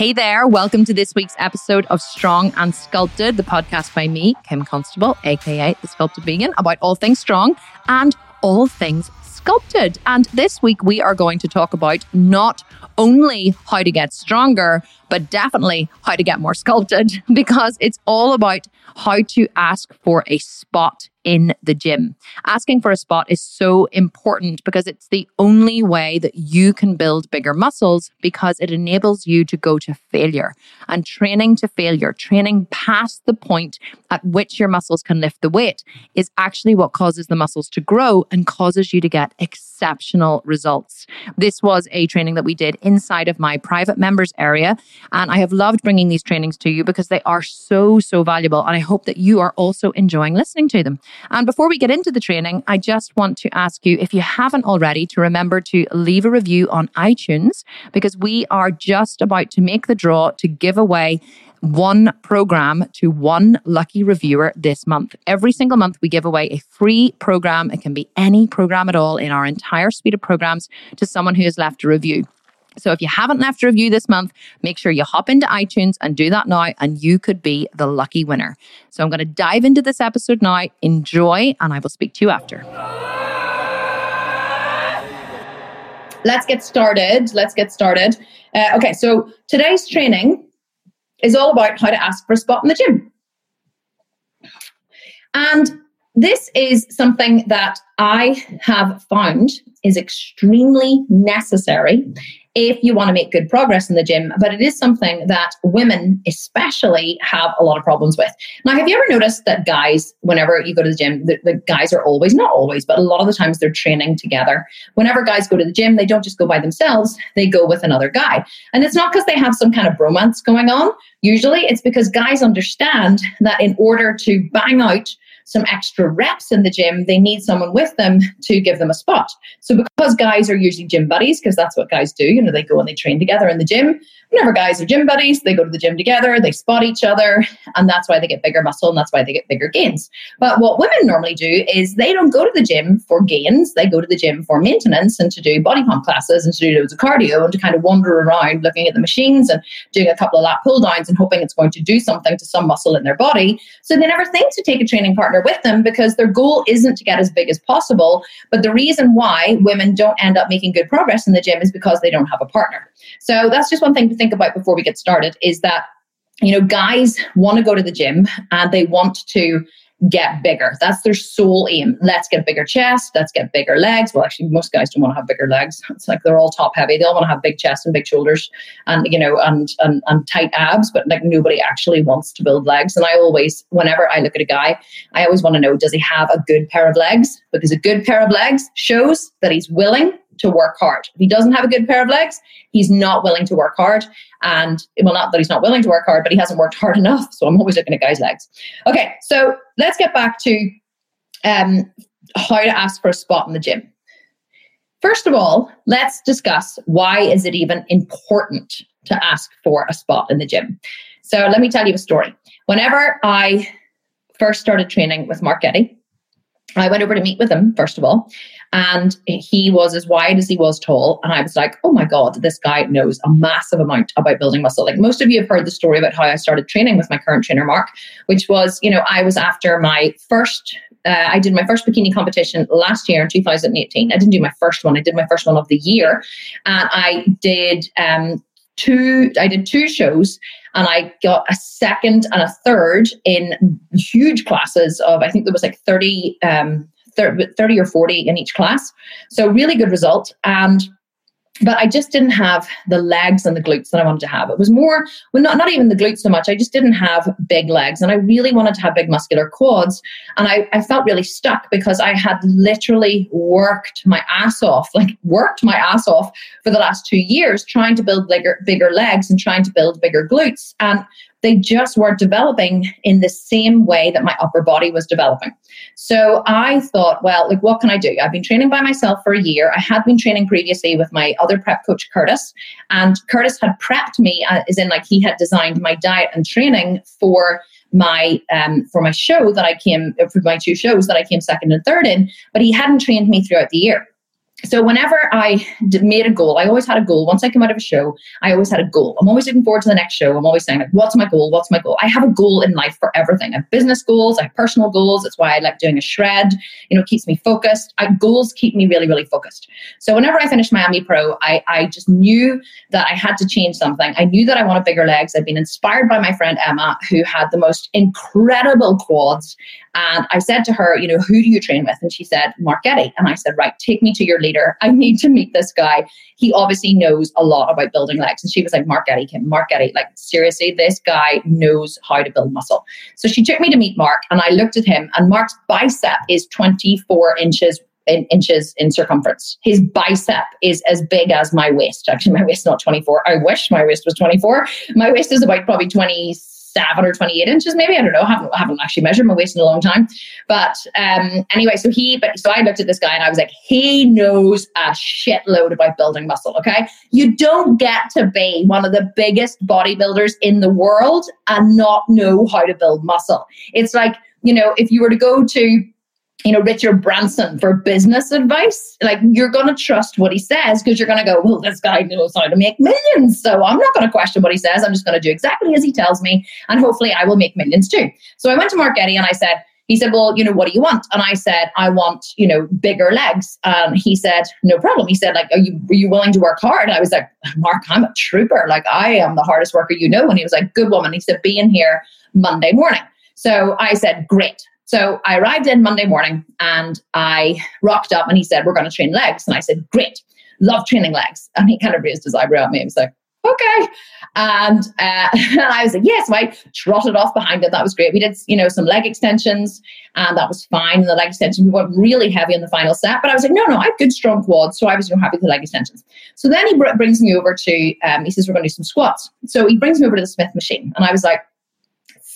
Hey there, welcome to this week's episode of Strong and Sculpted, the podcast by me, Kim Constable, aka The Sculpted Vegan, about all things strong and all things sculpted. And this week we are going to talk about not only how to get stronger, but definitely how to get more sculpted because it's all about how to ask for a spot in the gym. Asking for a spot is so important because it's the only way that you can build bigger muscles because it enables you to go to failure. And training to failure, training past the point at which your muscles can lift the weight, is actually what causes the muscles to grow and causes you to get exceptional results. This was a training that we did inside of my private members area. And I have loved bringing these trainings to you because they are so, so valuable. And I hope that you are also enjoying listening to them. And before we get into the training, I just want to ask you, if you haven't already, to remember to leave a review on iTunes because we are just about to make the draw to give away one program to one lucky reviewer this month. Every single month, we give away a free program. It can be any program at all in our entire suite of programs to someone who has left a review. So if you haven't left a review this month, make sure you hop into iTunes and do that now, and you could be the lucky winner. So I'm going to dive into this episode now. Enjoy, and I will speak to you after. Let's get started. Let's get started. Uh, okay, so today's training is all about how to ask for a spot in the gym. And this is something that I have found is extremely necessary if you want to make good progress in the gym, but it is something that women especially have a lot of problems with. Now, have you ever noticed that guys, whenever you go to the gym, the, the, guys are always, not always, but a lot of the times they're training together. Whenever guys go to the gym, they don't just go by themselves, they go with another guy. And it's not because they have some kind of bromance going on. Usually it's because guys understand that in order to bang out some extra reps in the gym, they need someone with them to give them a spot. So because guys are usually gym buddies, because that's what guys do, you know, they go and they train together in the gym, whenever guys are gym buddies, they go to the gym together, they spot each other, and that's why they get bigger muscle and that's why they get bigger gains. But what women normally do is they don't go to the gym for gains, they go to the gym for maintenance and to do body pump classes and to do loads of cardio and to kind of wander around looking at the machines and doing a couple of lat pull downs and hoping it's going to do something to some muscle in their body. So they never think to take a training partner with them because their goal isn't to get as big as possible. But the reason why women don't end up making good progress in the gym is because they don't have a partner. So that's just one thing to think about before we get started is that you know guys want to go to the gym and they want to get bigger. That's their sole aim. Let's get bigger chest. Let's get bigger legs. Well, actually, most guys don't want to have bigger legs. It's like they're all top heavy. They all want to have big chest and big shoulders and, you know, and, and, and tight abs, but like nobody actually wants to build legs. And I always, whenever I look at a guy, I always want to know, does he have a good pair of legs? Because a good pair of legs shows that he's willing to work hard. If he doesn't have a good pair of legs, he's not willing to work hard. And well, not that he's not willing to work hard, but he hasn't worked hard enough. So I'm always looking at guys' legs. Okay, so let's get back to um, how to ask for a spot in the gym. First of all, let's discuss why is it even important to ask for a spot in the gym. So let me tell you a story. Whenever I first started training with Mark Getty, I went over to meet with him, first of all, and he was as wide as he was tall. And I was like, oh my God, this guy knows a massive amount about building muscle. Like most of you have heard the story about how I started training with my current trainer, Mark, which was, you know, I was after my first uh, I did my first bikini competition last year in 2018. I didn't do my first one. I did my first one of the year, and I did um, two. I did two shows, and I got a second and a third in huge classes of. I think there was like 30. Um, 30 or 40 in each class. So really good result. And but I just didn't have the legs and the glutes that I wanted to have. It was more, well, not, not even the glutes so much. I just didn't have big legs and I really wanted to have big muscular quads. And I, I felt really stuck because I had literally worked my ass off, like worked my ass off for the last two years trying to build bigger, bigger legs and trying to build bigger glutes. And they just weren't developing in the same way that my upper body was developing. So I thought, well, like, what can I do? I've been training by myself for a year. I had been training previously with my other prep coach, Curtis, and Curtis had prepped me, uh, as in, like, he had designed my diet and training for my um, for my show that I came for my two shows that I came second and third in, but he hadn't trained me throughout the year. So whenever I made a goal, I always had a goal. Once I came out of a show, I always had a goal. I'm always looking forward to the next show. I'm always saying like, what's my goal? What's my goal? I have a goal in life for everything. I have business goals. I have personal goals. That's why I like doing a shred. You know, keeps me focused. I, goals keep me really, really focused. So whenever I finished Miami Pro, I, I just knew that I had to change something. I knew that I wanted bigger legs. I'd been inspired by my friend Emma, who had the most incredible quads. And I said to her, you know, who do you train with? And she said, Mark Getty. And I said, right, take me to your leader. I need to meet this guy. He obviously knows a lot about building legs. And she was like, Mark Getty, Kim, Mark Getty. Like, seriously, this guy knows how to build muscle. So she took me to meet Mark and I looked at him and Mark's bicep is 24 inches in inches in circumference. His bicep is as big as my waist. Actually, my waist is not 24. I wish my waist was 24. My waist is about probably 26 seven or 28 inches, maybe. I don't know. I haven't, I haven't actually measured my waist in a long time. But um, anyway, so he, but so I looked at this guy and I was like, he knows a shitload about building muscle. Okay. You don't get to be one of the biggest bodybuilders in the world and not know how to build muscle. It's like, you know, if you were to go to you know, Richard Branson for business advice, like you're going to trust what he says because you're going to go, well, this guy knows how to make millions. So I'm not going to question what he says. I'm just going to do exactly as he tells me. And hopefully I will make millions too. So I went to Mark Getty and I said, he said, well, you know, what do you want? And I said, I want, you know, bigger legs. And he said, no problem. He said, like, are you, are you willing to work hard? And I was like, Mark, I'm a trooper. Like, I am the hardest worker you know. And he was like, good woman. He said, be in here Monday morning. So I said, great. So I arrived in Monday morning and I rocked up and he said, We're going to train legs. And I said, Great, love training legs. And he kind of raised his eyebrow at me and was like, Okay. And, uh, and I was like, Yes. So I trotted off behind it. That was great. We did, you know, some leg extensions and that was fine. And the leg extension, we went really heavy in the final set. But I was like, No, no, I have good, strong quads. So I was you know, happy with the leg extensions. So then he br- brings me over to, um, he says, We're going to do some squats. So he brings me over to the Smith machine. And I was like,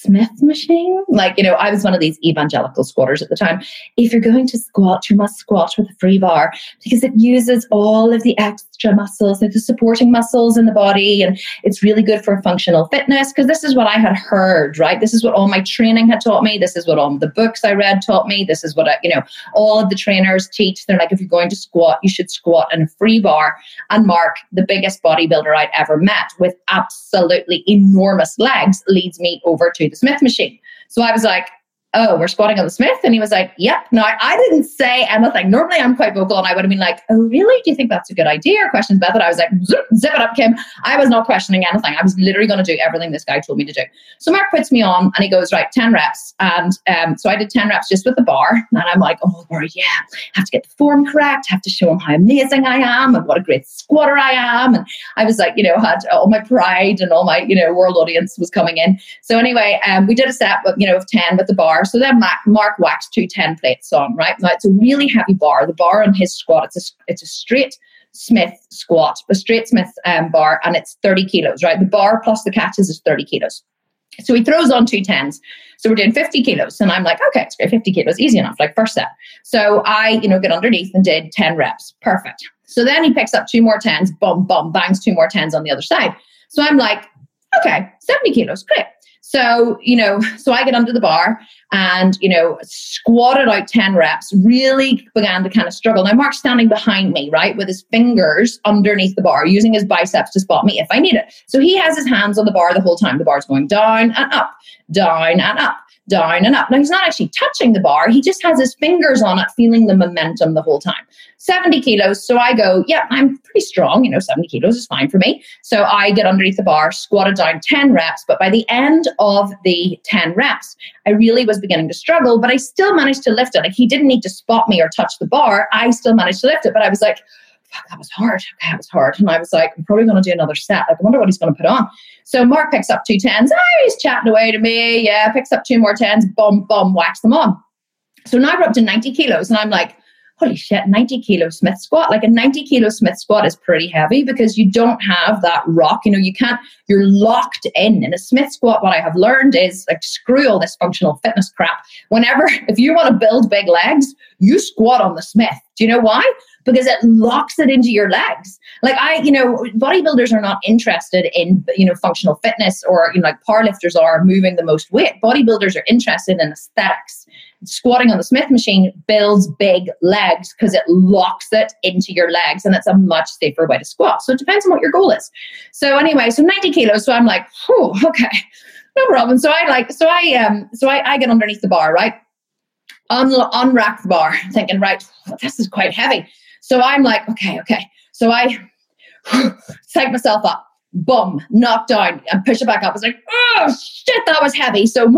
Smith machine. Like, you know, I was one of these evangelical squatters at the time. If you're going to squat, you must squat with a free bar because it uses all of the extra muscles, the supporting muscles in the body. And it's really good for functional fitness because this is what I had heard, right? This is what all my training had taught me. This is what all the books I read taught me. This is what, I, you know, all of the trainers teach. They're like, if you're going to squat, you should squat in a free bar. And Mark, the biggest bodybuilder I'd ever met with absolutely enormous legs, leads me over to Smith machine. So I was like, oh, we're squatting on the Smith? And he was like, yep. No, I, I, didn't say anything. Normally I'm quite vocal and I would have been like, oh, really? Do you think that's a good idea? Questions about that. I was like, zip, zip it up, Kim. I was not questioning anything. I was literally going to do everything this guy told me to do. So Mark puts me on and he goes, right, 10 reps. And um, so I did 10 reps just with the bar. And I'm like, oh, yeah, I have to get the form correct, have to show him how amazing I am and what a great squatter I am. And I was like, you know, had all my pride and all my, you know, world audience was coming in. So anyway, um, we did a set, you know, of 10 with the bar. So then Mark waxed two 10 plates on, right? Now it's a really heavy bar. The bar on his squat, it's a, it's a straight Smith squat, a straight Smith um, bar, and it's 30 kilos, right? The bar plus the catches is 30 kilos. So he throws on two tens. So we're doing 50 kilos. And I'm like, okay, it's great, 50 kilos, easy enough, like first set. So I, you know, get underneath and did 10 reps. Perfect. So then he picks up two more tens, boom, boom, bangs two more tens on the other side. So I'm like, okay, 70 kilos, great. So, you know, so I get under the bar and, you know, squatted out 10 reps, really began to kind of struggle. Now, Mark's standing behind me, right, with his fingers underneath the bar, using his biceps to spot me if I need it. So he has his hands on the bar the whole time. The bar's going down and up, down and up down and up. Now, he's not actually touching the bar, he just has his fingers on it, feeling the momentum the whole time. 70 kilos. So I go, yeah, I'm pretty strong. You know, 70 kilos is fine for me. So I get underneath the bar, squatted down 10 reps. But by the end of the 10 reps, I really was beginning to struggle, but I still managed to lift it. Like he didn't need to spot me or touch the bar. I still managed to lift it. But I was like, fuck, that was hard. Okay, that was hard. And I was like, I'm probably going to do another set. Like, I wonder what he's going to put on. So Mark picks up two tens. Oh, he's chatting away to me. Yeah, picks up two more tens. Boom, boom, whacks them on. So now we're up to 90 kilos. And I'm like, holy shit, 90 kilo Smith squat. Like a 90 kilo Smith squat is pretty heavy because you don't have that rock. You know, you can't, you're locked in. In a Smith squat, what I have learned is like, screw all this functional fitness crap. Whenever, if you want to build big legs, you squat on the Smith. Do you know why? Because it locks it into your legs. Like I, you know, bodybuilders are not interested in, you know, functional fitness or, you know, like powerlifters are moving the most weight. Bodybuilders are interested in aesthetics. squatting on the Smith machine builds big legs because it locks it into your legs and it's a much safer way to squat. So it depends on what your goal is. So anyway, so 90 kilos. So I'm like, oh, okay, no problem. So I like, so I um, so I, I get underneath the bar, right? Un- unrack the bar, thinking, right, this is quite heavy. So I'm like, okay, okay. So I psych myself up boom, knocked down and push it back up. I was like, oh shit, that was heavy. So,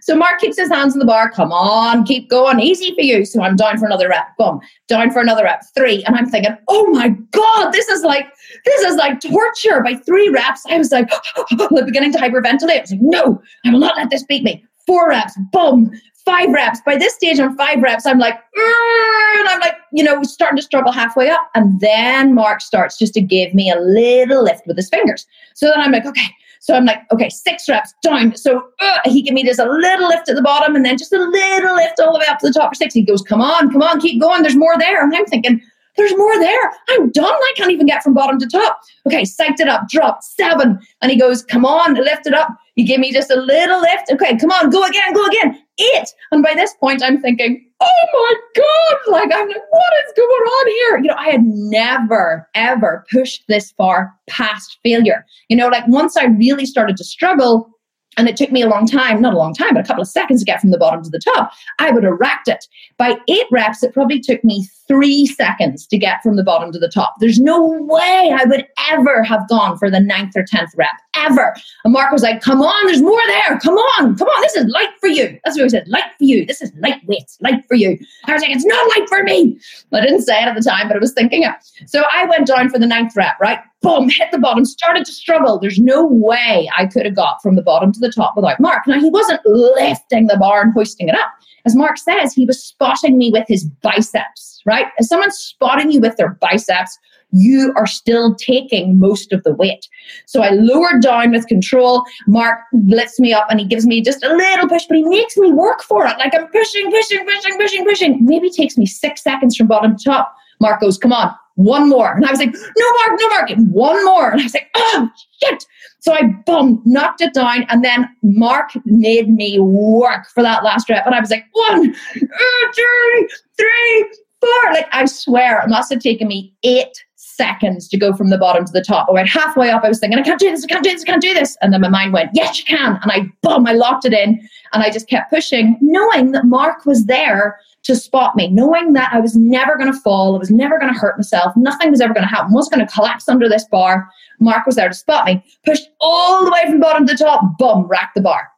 so Mark keeps his hands on the bar. Come on, keep going, easy for you. So I'm down for another rep. Boom, down for another rep. Three, and I'm thinking, oh my god, this is like this is like torture. By three reps, I was like, I'm beginning to hyperventilate. I was like, no, I will not let this beat me. Four reps, boom, five reps. By this stage, on five reps, I'm like, and I'm like, you know, starting to struggle halfway up. And then Mark starts just to give me a little lift with his fingers. So then I'm like, okay. So I'm like, okay, six reps down. So uh, he gave me just a little lift at the bottom and then just a little lift all the way up to the top for six. He goes, come on, come on, keep going. There's more there. And I'm thinking, there's more there. I'm done. I can't even get from bottom to top. Okay, psyched it up, drop seven. And he goes, Come on, lift it up. He gave me just a little lift. Okay, come on, go again, go again. It. And by this point, I'm thinking, Oh my God. Like, I'm like, What is going on here? You know, I had never, ever pushed this far past failure. You know, like once I really started to struggle, and it took me a long time, not a long time, but a couple of seconds to get from the bottom to the top, I would have racked it. By eight reps, it probably took me three seconds to get from the bottom to the top. There's no way I would ever have gone for the ninth or tenth rep, ever. And Mark was like, come on, there's more there. Come on, come on, this is light for you. That's what he said, light for you. This is lightweight, light for you. I was like, it's not light for me. I didn't say it at the time, but I was thinking it. So I went down for the ninth rep, right? Boom, hit the bottom, started to struggle. There's no way I could have got from the bottom to the top without Mark. Now, he wasn't lifting the bar and hoisting it up. As Mark says, he was spotting me with his biceps, right? As someone's spotting you with their biceps, you are still taking most of the weight. So I lowered down with control. Mark lifts me up and he gives me just a little push, but he makes me work for it. Like I'm pushing, pushing, pushing, pushing, pushing. Maybe takes me six seconds from bottom to top. Mark goes, come on, one more. And I was like, no, Mark, no, Mark, one more. And I was like, oh, shit. So I boom, knocked it down. And then Mark made me work for that last rep. And I was like, one, uh, two, three, four. Like, I swear, it must have taken me eight seconds to go from the bottom to the top. I went halfway up. I was thinking, I can't do this, I can't do this, I can't do this. And then my mind went, yes, you can. And I boom, I locked it in and I just kept pushing, knowing that Mark was there to spot me, knowing that I was never going to fall, I was never going to hurt myself, nothing was ever going to happen, I was going to collapse under this bar. Mark was there to spot me, pushed all the way from bottom to top, boom, racked the bar.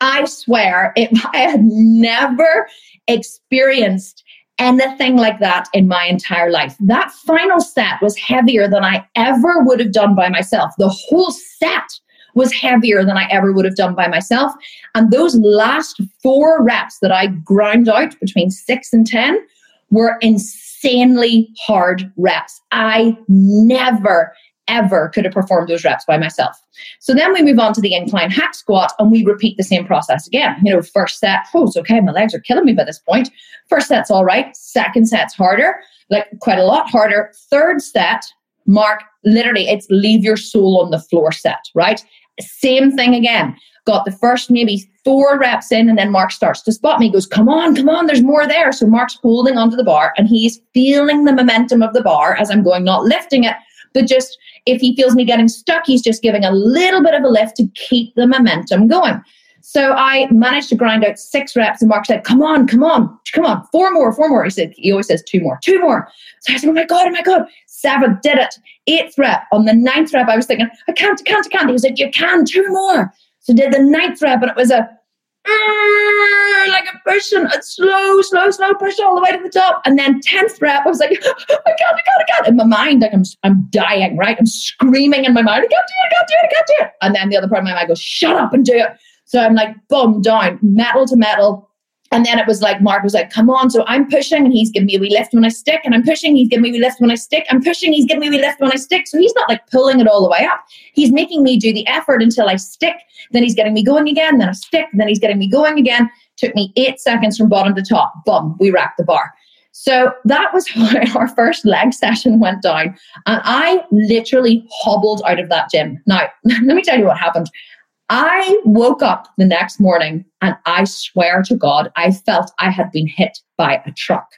I swear, it, I had never experienced anything like that in my entire life. That final set was heavier than I ever would have done by myself. The whole set was heavier than I ever would have done by myself. And those last four reps that I ground out between six and 10 were insanely hard reps. I never, ever could have performed those reps by myself. So then we move on to the incline hack squat and we repeat the same process again. You know, first set, oh, it's okay, my legs are killing me by this point. First set's all right. Second set's harder, like quite a lot harder. Third set, Mark, literally, it's leave your soul on the floor set, right? Same thing again. Got the first maybe four reps in, and then Mark starts to spot me. He goes, Come on, come on, there's more there. So Mark's holding onto the bar and he's feeling the momentum of the bar as I'm going, not lifting it, but just if he feels me getting stuck, he's just giving a little bit of a lift to keep the momentum going. So I managed to grind out six reps, and Mark said, Come on, come on, come on, four more, four more. He said, He always says two more, two more. So I said, Oh my God, oh my God. Seven, did it. Eighth rep. On the ninth rep, I was thinking, I can't, I can't, I can't. He was like, You can, two more. So did the ninth rep, and it was a mm, like a pushing, a slow, slow, slow push all the way to the top. And then 10th rep, I was like, I can't, I can't, I can't. In my mind, like I'm, I'm dying, right? I'm screaming in my mind, I can't do it, I can't do it, I can't do it. And then the other part of my mind goes, shut up and do it. So I'm like, boom, down, metal to metal. And then it was like, Mark was like, come on. So I'm pushing and he's giving me a wee lift when I stick. And I'm pushing, he's giving me a wee lift when I stick. I'm pushing, he's giving me a wee lift when I stick. So he's not like pulling it all the way up. He's making me do the effort until I stick. Then he's getting me going again. Then I stick. Then he's getting me going again. Took me eight seconds from bottom to top. Boom, we racked the bar. So that was how our first leg session went down. And I literally hobbled out of that gym. Now, let me tell you what happened. I woke up the next morning and I swear to God, I felt I had been hit by a truck.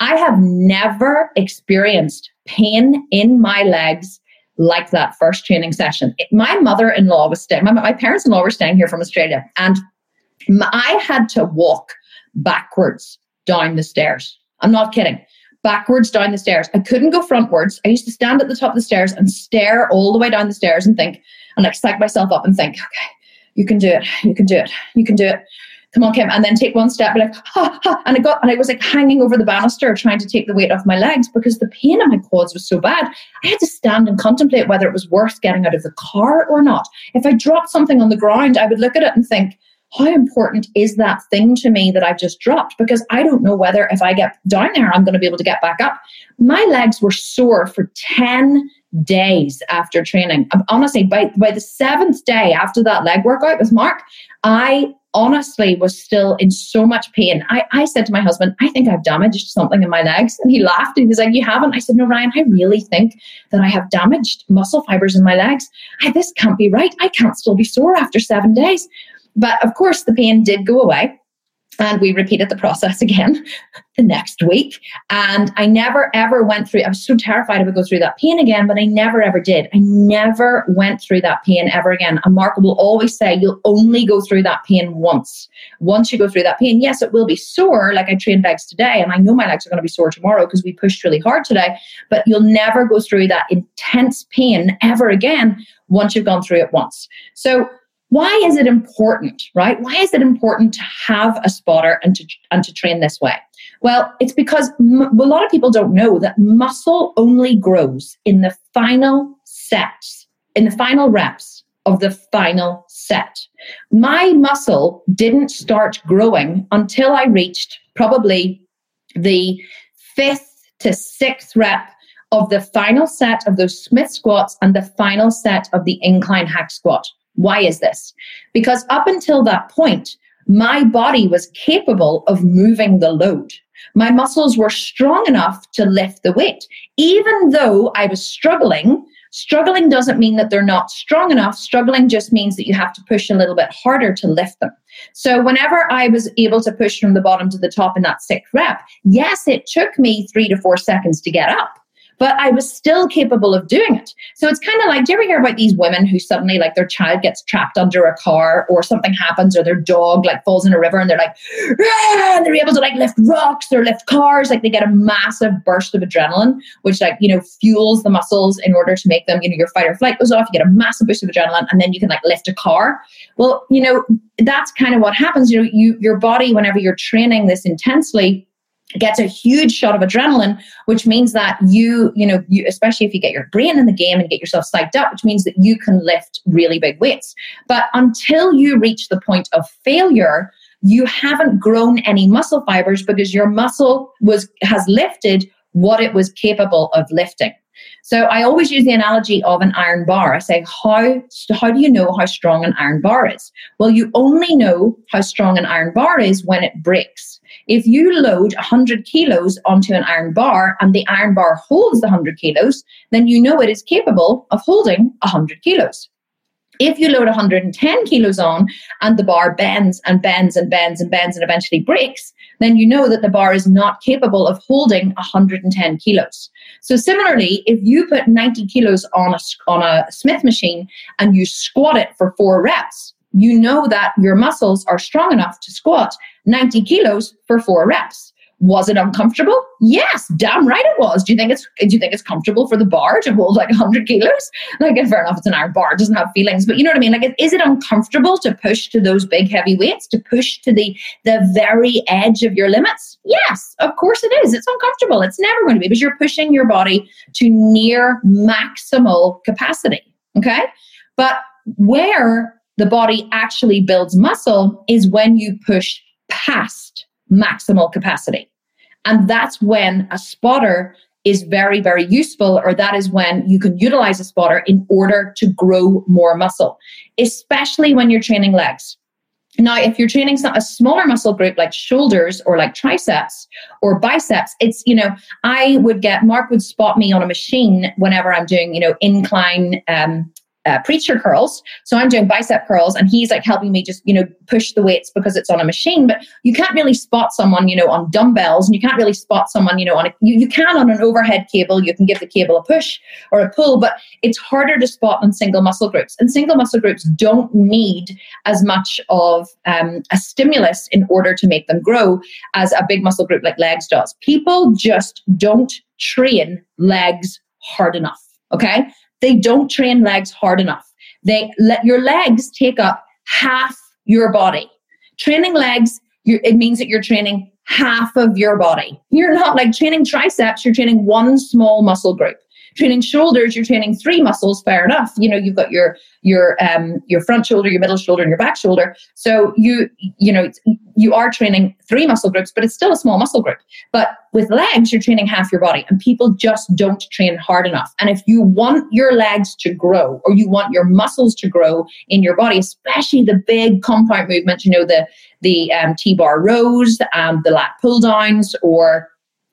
I have never experienced pain in my legs like that first training session. My mother in law was staying, my, my parents in law were staying here from Australia, and I had to walk backwards down the stairs. I'm not kidding. Backwards down the stairs. I couldn't go frontwards. I used to stand at the top of the stairs and stare all the way down the stairs and think, and like psych myself up and think, okay, you can do it, you can do it, you can do it. Come on, Kim, and then take one step, be like, ha, ha. and I got, and I was like hanging over the banister trying to take the weight off my legs because the pain in my quads was so bad. I had to stand and contemplate whether it was worth getting out of the car or not. If I dropped something on the ground, I would look at it and think, how important is that thing to me that I've just dropped? Because I don't know whether if I get down there, I'm going to be able to get back up. My legs were sore for 10 days after training. Um, honestly, by, by the seventh day after that leg workout with Mark, I honestly was still in so much pain. I, I said to my husband, I think I've damaged something in my legs. And he laughed. And he was like, You haven't? I said, No, Ryan, I really think that I have damaged muscle fibers in my legs. I, this can't be right. I can't still be sore after seven days. But of course, the pain did go away. And we repeated the process again the next week. And I never ever went through, I was so terrified I would go through that pain again, but I never ever did. I never went through that pain ever again. And Mark will always say, you'll only go through that pain once. Once you go through that pain, yes, it will be sore. Like I trained legs today, and I know my legs are going to be sore tomorrow because we pushed really hard today, but you'll never go through that intense pain ever again once you've gone through it once. So why is it important, right? Why is it important to have a spotter and to, and to train this way? Well, it's because m- a lot of people don't know that muscle only grows in the final sets, in the final reps of the final set. My muscle didn't start growing until I reached probably the fifth to sixth rep of the final set of those Smith squats and the final set of the incline hack squat. Why is this? Because up until that point, my body was capable of moving the load. My muscles were strong enough to lift the weight. Even though I was struggling, struggling doesn't mean that they're not strong enough. Struggling just means that you have to push a little bit harder to lift them. So, whenever I was able to push from the bottom to the top in that sixth rep, yes, it took me three to four seconds to get up but I was still capable of doing it. So it's kind of like, do you ever hear about these women who suddenly like their child gets trapped under a car or something happens or their dog like falls in a river and they're like, ah! and they're able to like lift rocks or lift cars. Like they get a massive burst of adrenaline, which like, you know, fuels the muscles in order to make them, you know, your fight or flight goes off, you get a massive boost of adrenaline and then you can like lift a car. Well, you know, that's kind of what happens. You know, you, your body, whenever you're training this intensely, gets a huge shot of adrenaline which means that you you know you especially if you get your brain in the game and get yourself psyched up which means that you can lift really big weights but until you reach the point of failure you haven't grown any muscle fibers because your muscle was has lifted what it was capable of lifting so I always use the analogy of an iron bar. I say, how, how do you know how strong an iron bar is? Well, you only know how strong an iron bar is when it breaks. If you load 100 kilos onto an iron bar and the iron bar holds the 100 kilos, then you know it is capable of holding 100 kilos. If you load 110 kilos on and the bar bends and bends and bends and bends and eventually breaks, then you know that the bar is not capable of holding 110 kilos. So similarly, if you put 90 kilos on a, on a Smith machine and you squat it for four reps, you know that your muscles are strong enough to squat 90 kilos for four reps. Was it uncomfortable? Yes, damn right it was. Do you think it's do you think it's comfortable for the bar to hold like 100 kilos? Like, fair enough, it's an iron bar, doesn't have feelings, but you know what I mean? Like, is it uncomfortable to push to those big heavy weights, to push to the the very edge of your limits? Yes, of course it is. It's uncomfortable. It's never going to be because you're pushing your body to near maximal capacity. Okay, but where the body actually builds muscle is when you push past maximal capacity. And that's when a spotter is very, very useful, or that is when you can utilize a spotter in order to grow more muscle, especially when you're training legs. Now, if you're training a smaller muscle group like shoulders or like triceps or biceps, it's, you know, I would get, Mark would spot me on a machine whenever I'm doing, you know, incline um, uh, preacher curls. So I'm doing bicep curls and he's like helping me just, you know, push the weights because it's on a machine. But you can't really spot someone, you know, on dumbbells and you can't really spot someone, you know, on a, you, you can on an overhead cable. You can give the cable a push or a pull, but it's harder to spot on single muscle groups. And single muscle groups don't need as much of um, a stimulus in order to make them grow as a big muscle group like legs does. People just don't train legs hard enough. Okay. They don't train legs hard enough. They let your legs take up half your body. Training legs, it means that you're training half of your body. You're not like training triceps, you're training one small muscle group training shoulders, you're training three muscles, fair enough. You know, you've got your your um your front shoulder, your middle shoulder, and your back shoulder. So you you know you are training three muscle groups, but it's still a small muscle group. But with legs, you're training half your body, and people just don't train hard enough. And if you want your legs to grow, or you want your muscles to grow in your body, especially the big compound movements, you know, the the um, T-bar rows, um, the lat pull downs, or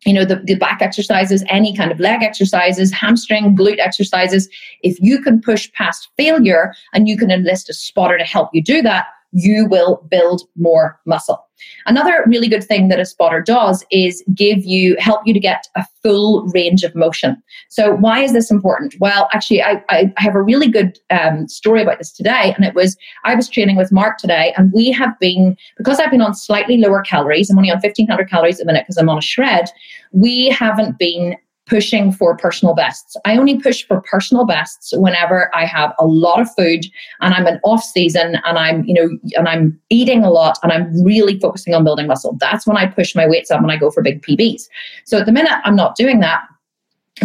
you know the, the back exercises any kind of leg exercises hamstring glute exercises if you can push past failure and you can enlist a spotter to help you do that you will build more muscle. Another really good thing that a spotter does is give you, help you to get a full range of motion. So, why is this important? Well, actually, I, I have a really good um, story about this today. And it was, I was training with Mark today, and we have been, because I've been on slightly lower calories, I'm only on 1500 calories a minute because I'm on a shred, we haven't been pushing for personal bests. I only push for personal bests whenever I have a lot of food and I'm in off season and I'm, you know, and I'm eating a lot and I'm really focusing on building muscle. That's when I push my weights up and I go for big PBs. So at the minute I'm not doing that.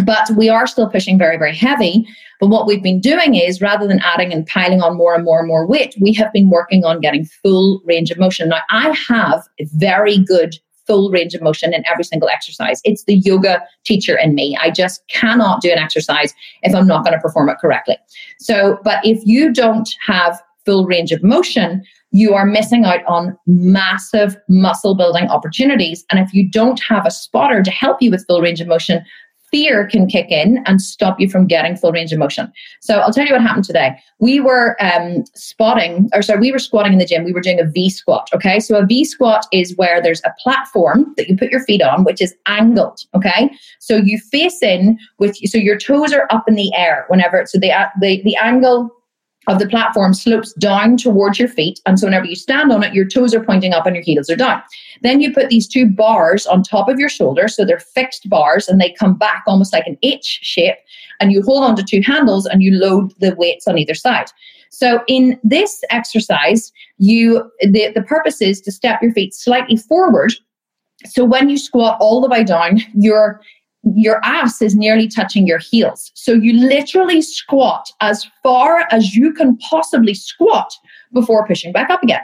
But we are still pushing very, very heavy. But what we've been doing is rather than adding and piling on more and more and more weight, we have been working on getting full range of motion. Now, I have very good full range of motion in every single exercise. It's the yoga teacher in me. I just cannot do an exercise if I'm not going to perform it correctly. So, but if you don't have full range of motion, you are missing out on massive muscle building opportunities. And if you don't have a spotter to help you with full range of motion, fear can kick in and stop you from getting full range of motion. So I'll tell you what happened today. We were um, spotting, or sorry, we were squatting in the gym. We were doing a V squat. Okay. So a V squat is where there's a platform that you put your feet on, which is angled. Okay. So you face in with, so your toes are up in the air whenever, so the, the, the angle of the platform slopes down towards your feet. And so whenever you stand on it, your toes are pointing up and your heels are down. Then you put these two bars on top of your shoulder. So they're fixed bars and they come back almost like an H shape. And you hold on to two handles and you load the weights on either side. So in this exercise, you the, the purpose is to step your feet slightly forward. So when you squat all the way down, your your ass is nearly touching your heels. So you literally squat as far as you can possibly squat before pushing back up again.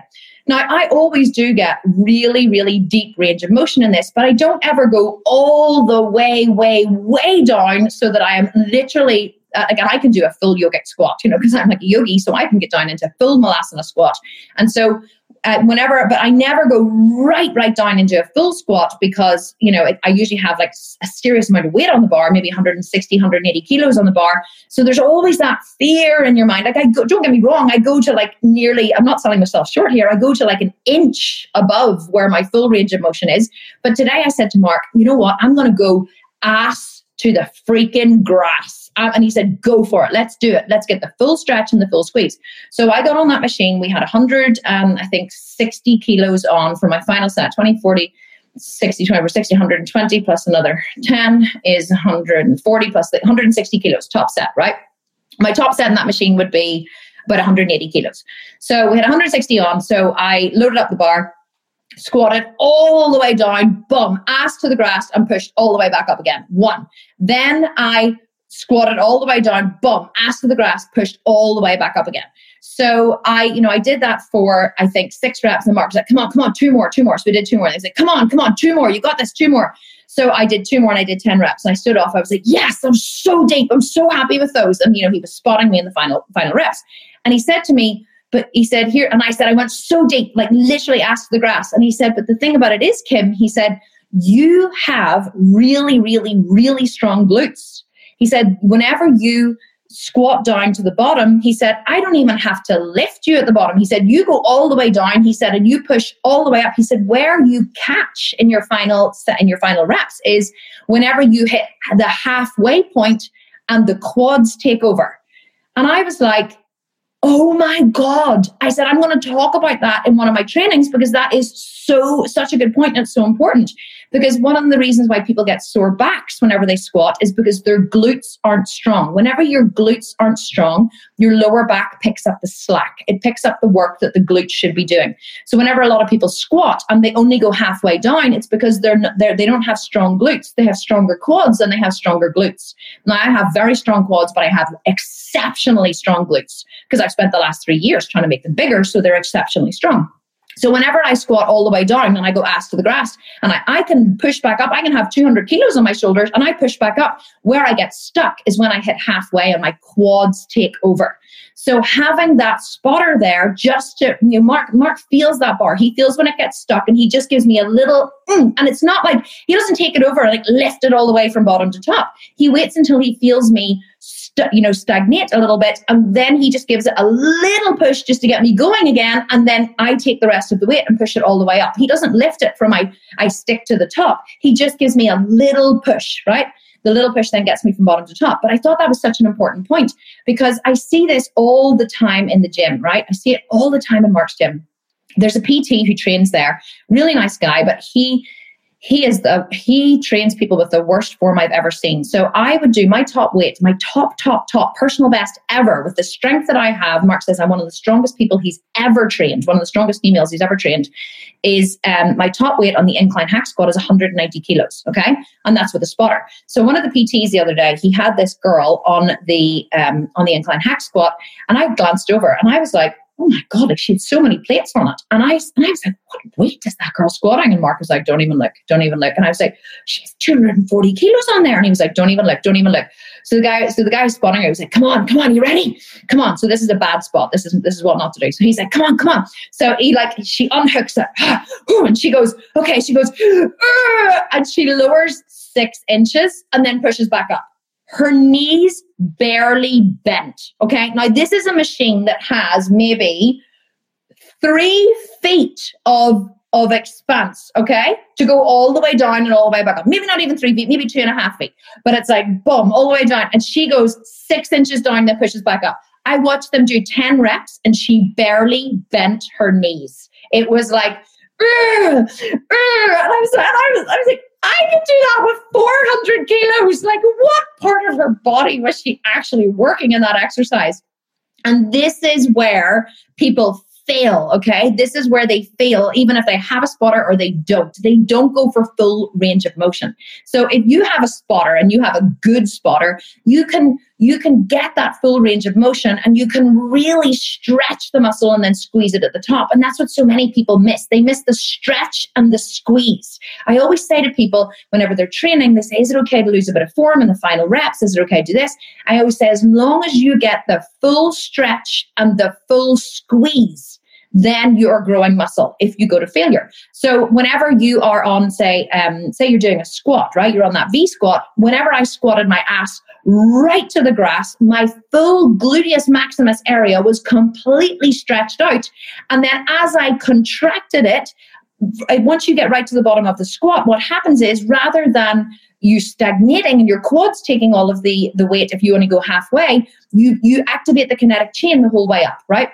Now, I always do get really, really deep range of motion in this, but I don't ever go all the way, way, way down so that I am literally uh, again, I can do a full yogic squat, you know, because I'm like a yogi, so I can get down into a full malasana squat. And so uh, whenever, but I never go right, right down into a full squat because, you know, it, I usually have like a serious amount of weight on the bar, maybe 160, 180 kilos on the bar. So there's always that fear in your mind. Like, I go, don't get me wrong, I go to like nearly, I'm not selling myself short here, I go to like an inch above where my full range of motion is. But today I said to Mark, you know what, I'm going to go ass to the freaking grass um, and he said, go for it. Let's do it. Let's get the full stretch and the full squeeze. So I got on that machine. We had 100, um, I think 60 kilos on for my final set, 20, 40, 60, 20 over 60, 120 plus another 10 is 140 plus the 160 kilos, top set, right? My top set in that machine would be about 180 kilos. So we had 160 on. So I loaded up the bar, squatted all the way down, boom, ass to the grass, and pushed all the way back up again. One. Then I squatted all the way down, boom, ass to the grass, pushed all the way back up again. So I, you know, I did that for I think six reps, and Mark was like, "Come on, come on, two more, two more." So we did two more. And they said, "Come on, come on, two more. You got this, two more." So I did two more, and I did ten reps. And I stood off. I was like, "Yes, I'm so deep. I'm so happy with those." And you know, he was spotting me in the final final reps, and he said to me. But he said here, and I said, I went so deep, like literally asked the grass. And he said, but the thing about it is, Kim, he said, you have really, really, really strong glutes he said, whenever you squat down to the bottom, he said, I don't even have to lift you at the bottom. He said, You go all the way down. He said, and you push all the way up. He said, Where you catch in your final set in your final reps is whenever you hit the halfway point and the quads take over. And I was like, Oh my God. I said, I'm going to talk about that in one of my trainings because that is so, such a good point and it's so important. Because one of the reasons why people get sore backs whenever they squat is because their glutes aren't strong. Whenever your glutes aren't strong, your lower back picks up the slack. It picks up the work that the glutes should be doing. So whenever a lot of people squat and they only go halfway down, it's because they're, not, they're they don't have strong glutes. They have stronger quads and they have stronger glutes. Now I have very strong quads, but I have exceptionally strong glutes because I've spent the last three years trying to make them bigger, so they're exceptionally strong. So whenever I squat all the way down and I go ass to the grass and I, I can push back up, I can have 200 kilos on my shoulders and I push back up. Where I get stuck is when I hit halfway and my quads take over. So having that spotter there just to, you know, Mark, Mark feels that bar. He feels when it gets stuck and he just gives me a little, mm, and it's not like he doesn't take it over and like lift it all the way from bottom to top. He waits until he feels me st- you know, stagnate a little bit. And then he just gives it a little push just to get me going again. And then I take the rest of the weight and push it all the way up. He doesn't lift it from I, I stick to the top. He just gives me a little push, right? The little push then gets me from bottom to top. But I thought that was such an important point because I see this all the time in the gym, right? I see it all the time in Mark's gym. There's a PT who trains there, really nice guy, but he he is the he trains people with the worst form I've ever seen. So I would do my top weight, my top, top, top personal best ever with the strength that I have. Mark says I'm one of the strongest people he's ever trained, one of the strongest females he's ever trained. Is um, my top weight on the incline hack squat is 190 kilos. Okay, and that's with a spotter. So one of the PTs the other day, he had this girl on the um, on the incline hack squat, and I glanced over and I was like, oh my God, like she had so many plates on it. And I, and I was like, what weight is that girl squatting? And Mark was like, don't even look, don't even look. And I was like, she's 240 kilos on there. And he was like, don't even look, don't even look. So the guy, so the guy was spotting I was like, come on, come on, you ready? Come on. So this is a bad spot. This is, this is what not to do. So he's like, come on, come on. So he like, she unhooks it and she goes, okay. She goes, and she lowers six inches and then pushes back up her knees barely bent. Okay. Now, this is a machine that has maybe three feet of of expanse, okay, to go all the way down and all the way back up. Maybe not even three feet, maybe two and a half feet, but it's like boom, all the way down. And she goes six inches down, then pushes back up. I watched them do 10 reps and she barely bent her knees. It was like, and I was, and I was, I was like, I can do that with 400 kilos. Like, what part of her body was she actually working in that exercise? And this is where people fail, okay? This is where they fail, even if they have a spotter or they don't. They don't go for full range of motion. So if you have a spotter and you have a good spotter, you can you can get that full range of motion and you can really stretch the muscle and then squeeze it at the top. And that's what so many people miss. They miss the stretch and the squeeze. I always say to people whenever they're training, they say, Is it okay to lose a bit of form in the final reps? Is it okay to do this? I always say, as long as you get the full stretch and the full squeeze, then you are growing muscle if you go to failure. So whenever you are on, say, um, say you're doing a squat, right? You're on that V squat. Whenever I squatted my ass right to the grass, my full gluteus maximus area was completely stretched out. And then as I contracted it, once you get right to the bottom of the squat, what happens is rather than you stagnating and your quads taking all of the the weight if you only go halfway, you you activate the kinetic chain the whole way up, right?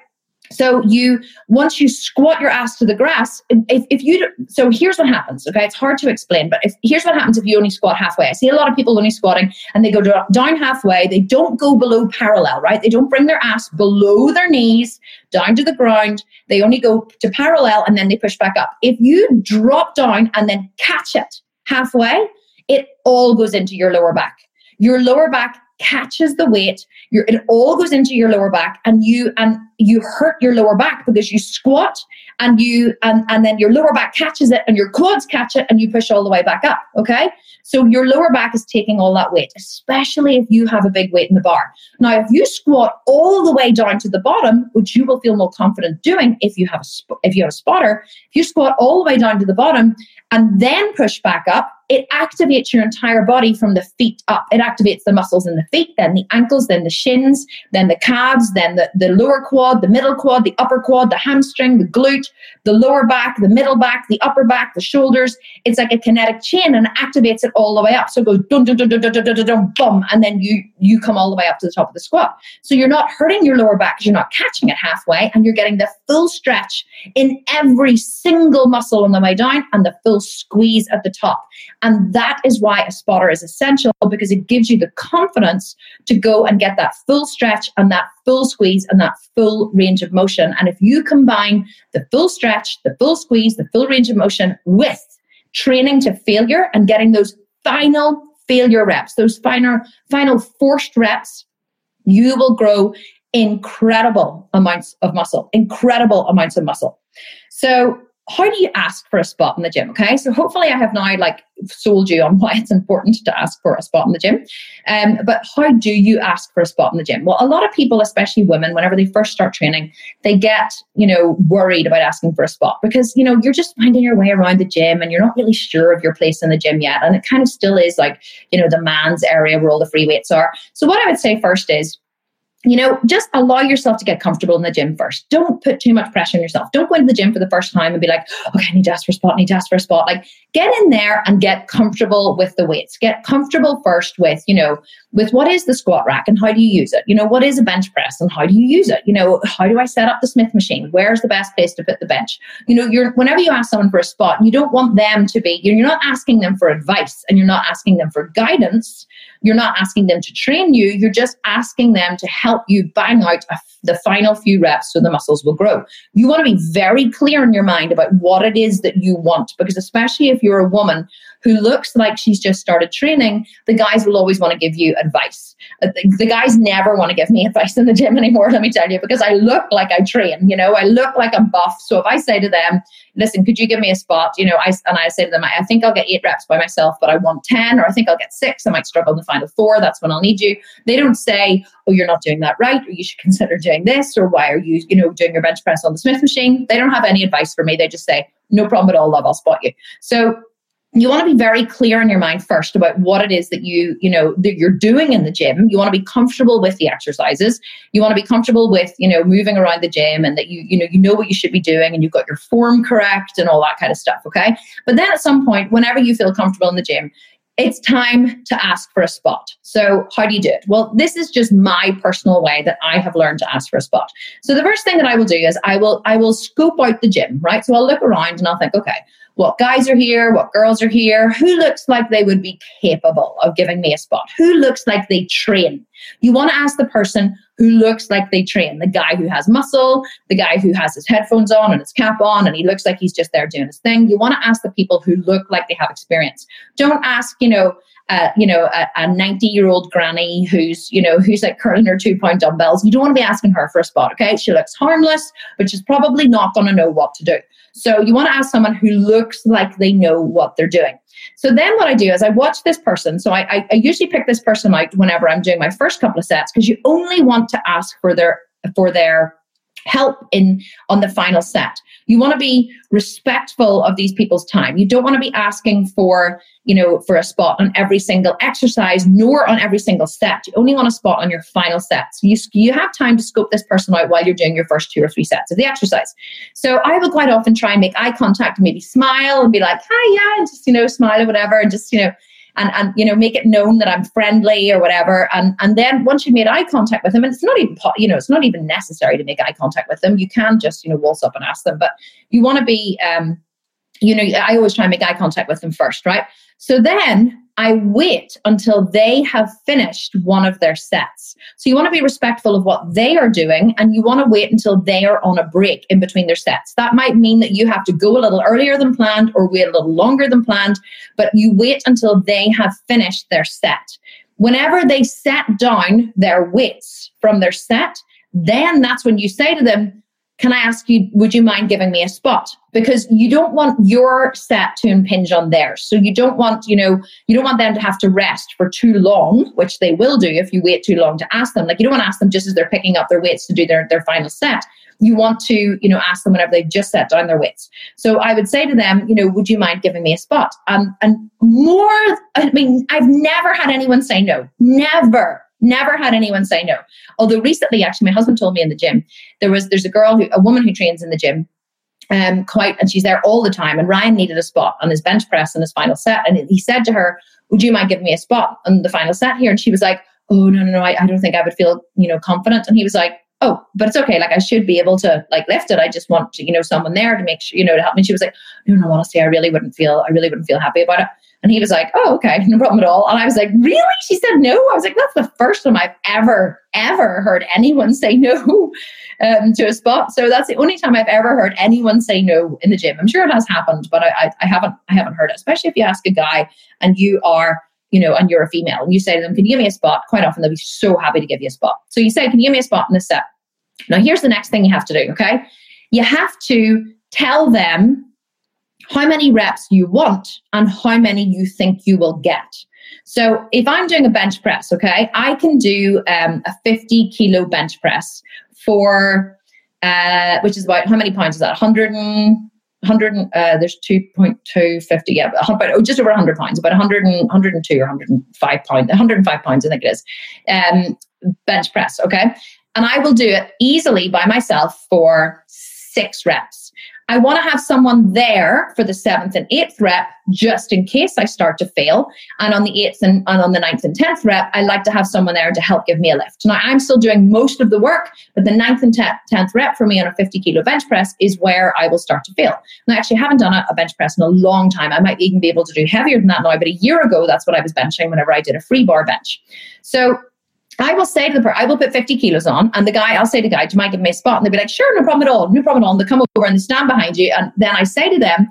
So you once you squat your ass to the grass, if, if you so here's what happens. Okay, it's hard to explain, but if, here's what happens if you only squat halfway. I see a lot of people only squatting and they go down halfway. They don't go below parallel, right? They don't bring their ass below their knees down to the ground. They only go to parallel and then they push back up. If you drop down and then catch it halfway, it all goes into your lower back. Your lower back catches the weight your, it all goes into your lower back and you and you hurt your lower back because you squat and you and, and then your lower back catches it and your quads catch it and you push all the way back up okay so your lower back is taking all that weight especially if you have a big weight in the bar now if you squat all the way down to the bottom which you will feel more confident doing if you have a if you have a spotter if you squat all the way down to the bottom and then push back up it activates your entire body from the feet up. It activates the muscles in the feet, then the ankles, then the shins, then the calves, then the, the lower quad, the middle quad, the upper quad, the hamstring, the glute, the lower back, the middle back, the upper back, the shoulders. It's like a kinetic chain and activates it all the way up. So it goes dun dun dun dun dun dun dun, dun, dun and then you you come all the way up to the top of the squat. So you're not hurting your lower back because you're not catching it halfway, and you're getting the full stretch in every single muscle on the way down and the full squeeze at the top. And that is why a spotter is essential because it gives you the confidence to go and get that full stretch and that full squeeze and that full range of motion. And if you combine the full stretch, the full squeeze, the full range of motion with training to failure and getting those final failure reps, those final, final forced reps, you will grow incredible amounts of muscle, incredible amounts of muscle. So how do you ask for a spot in the gym? Okay, so hopefully I have now like sold you on why it's important to ask for a spot in the gym. Um, but how do you ask for a spot in the gym? Well, a lot of people, especially women, whenever they first start training, they get you know worried about asking for a spot because you know you're just finding your way around the gym and you're not really sure of your place in the gym yet, and it kind of still is like you know the man's area where all the free weights are. So what I would say first is you know, just allow yourself to get comfortable in the gym first. Don't put too much pressure on yourself. Don't go into the gym for the first time and be like, okay, I need to ask for a spot, I need to ask for a spot. Like, get in there and get comfortable with the weights. Get comfortable first with, you know, with what is the squat rack and how do you use it? You know, what is a bench press and how do you use it? You know, how do I set up the Smith machine? Where's the best place to put the bench? You know, you're whenever you ask someone for a spot, you don't want them to be, you're not asking them for advice and you're not asking them for guidance you're not asking them to train you, you're just asking them to help you bang out a, the final few reps so the muscles will grow. You want to be very clear in your mind about what it is that you want, because especially if you're a woman who looks like she's just started training, the guys will always want to give you advice. Uh, the, guys never want to give me advice in the gym anymore, let me tell you, because I look like I train, you know, I look like I'm buff. So if I say to them, listen, could you give me a spot? You know, I, and I say to them, I, I think I'll get eight reps by myself, but I want 10, or I think I'll get six. I might struggle in the final four. That's when I'll need you. They don't say, oh, you're not doing that right, or you should consider doing this, or why are you, you know, doing your bench press on the Smith machine? They don't have any advice for me. They just say, no problem at all, love, I'll spot you. So you want to be very clear in your mind first about what it is that you you know that you're doing in the gym you want to be comfortable with the exercises you want to be comfortable with you know moving around the gym and that you you know you know what you should be doing and you've got your form correct and all that kind of stuff okay but then at some point whenever you feel comfortable in the gym it's time to ask for a spot. So, how do you do it? Well, this is just my personal way that I have learned to ask for a spot. So, the first thing that I will do is I will I will scope out the gym, right? So, I'll look around and I'll think, okay, what guys are here, what girls are here, who looks like they would be capable of giving me a spot, who looks like they train. You want to ask the person who looks like they train, the guy who has muscle, the guy who has his headphones on and his cap on, and he looks like he's just there doing his thing. You want to ask the people who look like they have experience. Don't ask, you know, you know, a 90 year old granny who's, you know, who's like curling her two pound dumbbells. You don't want to be asking her for a spot, okay? She looks harmless, but she's probably not going to know what to do. So you want to ask someone who looks like they know what they're doing. So then what I do is I watch this person. So I, I, I usually pick this person out whenever I'm doing my first couple of sets because you only want to ask for their for their help in on the final set. You want to be respectful of these people's time. You don't want to be asking for you know for a spot on every single exercise nor on every single set. You only want a spot on your final set so you, you have time to scope this person out while you're doing your first two or three sets of the exercise. So i will quite often try and make eye contact and maybe smile and be like hi yeah and just you know smile or whatever and just you know and and you know make it known that I'm friendly or whatever. And and then once you made eye contact with them, and it's not even you know it's not even necessary to make eye contact with them. You can just you know waltz up and ask them, but you want to be um, you know I always try and make eye contact with them first, right? So then I wait until they have finished one of their sets. So you want to be respectful of what they are doing and you want to wait until they are on a break in between their sets. That might mean that you have to go a little earlier than planned or wait a little longer than planned, but you wait until they have finished their set. Whenever they set down their weights from their set, then that's when you say to them, can I ask you, would you mind giving me a spot? Because you don't want your set to impinge on theirs. So you don't want, you know, you don't want them to have to rest for too long, which they will do if you wait too long to ask them. Like you don't want to ask them just as they're picking up their weights to do their, their final set. You want to, you know, ask them whenever they've just set down their weights. So I would say to them, you know, would you mind giving me a spot? Um, and more, I mean, I've never had anyone say no. Never Never had anyone say no. Although recently, actually, my husband told me in the gym there was there's a girl who a woman who trains in the gym, um, quite and she's there all the time. And Ryan needed a spot on his bench press in his final set, and he said to her, "Would you mind giving me a spot on the final set here?" And she was like, "Oh no, no, no, I, I don't think I would feel you know confident." And he was like, oh, but it's okay. Like I should be able to like lift it. I just want to, you know, someone there to make sure, you know, to help me. She was like, no, no, honestly, I really wouldn't feel, I really wouldn't feel happy about it. And he was like, oh, okay, no problem at all. And I was like, really? She said no. I was like, that's the first time I've ever, ever heard anyone say no um, to a spot. So that's the only time I've ever heard anyone say no in the gym. I'm sure it has happened, but I, I, I haven't, I haven't heard it. Especially if you ask a guy and you are, you know, and you're a female, and you say to them, "Can you give me a spot?" Quite often they'll be so happy to give you a spot. So you say, "Can you give me a spot in this set?" Now, here's the next thing you have to do. Okay, you have to tell them how many reps you want and how many you think you will get. So if I'm doing a bench press, okay, I can do um, a 50 kilo bench press for, uh, which is about how many pounds is that? 100 and 100 uh, there's 2.250 yeah about oh, just over 100 pounds about 100 and, 102 or 105 pounds 105 pounds i think it is um, bench press okay and i will do it easily by myself for six reps I want to have someone there for the seventh and eighth rep just in case I start to fail. And on the eighth and, and on the ninth and tenth rep, I like to have someone there to help give me a lift. Now, I'm still doing most of the work, but the ninth and tenth rep for me on a 50 kilo bench press is where I will start to fail. And I actually haven't done a, a bench press in a long time. I might even be able to do heavier than that now, but a year ago, that's what I was benching whenever I did a free bar bench. So I will say to the person, I will put 50 kilos on, and the guy, I'll say to the guy, Do you mind giving me a spot? And they'll be like, Sure, no problem at all, no problem at all. And they come over and they stand behind you. And then I say to them,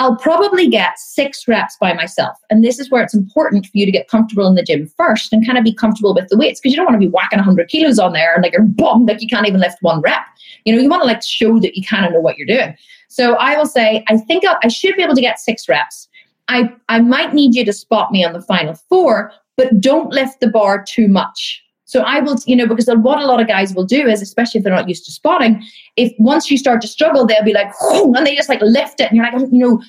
I'll probably get six reps by myself. And this is where it's important for you to get comfortable in the gym first and kind of be comfortable with the weights because you don't want to be whacking 100 kilos on there and like you're bummed, like you can't even lift one rep. You know, you want to like show that you kind of know what you're doing. So I will say, I think I'll, I should be able to get six reps. I, I might need you to spot me on the final four, but don't lift the bar too much. So I will, you know, because what a lot of guys will do is, especially if they're not used to spotting, if once you start to struggle, they'll be like, oh, and they just like lift it. And you're like, oh, you know,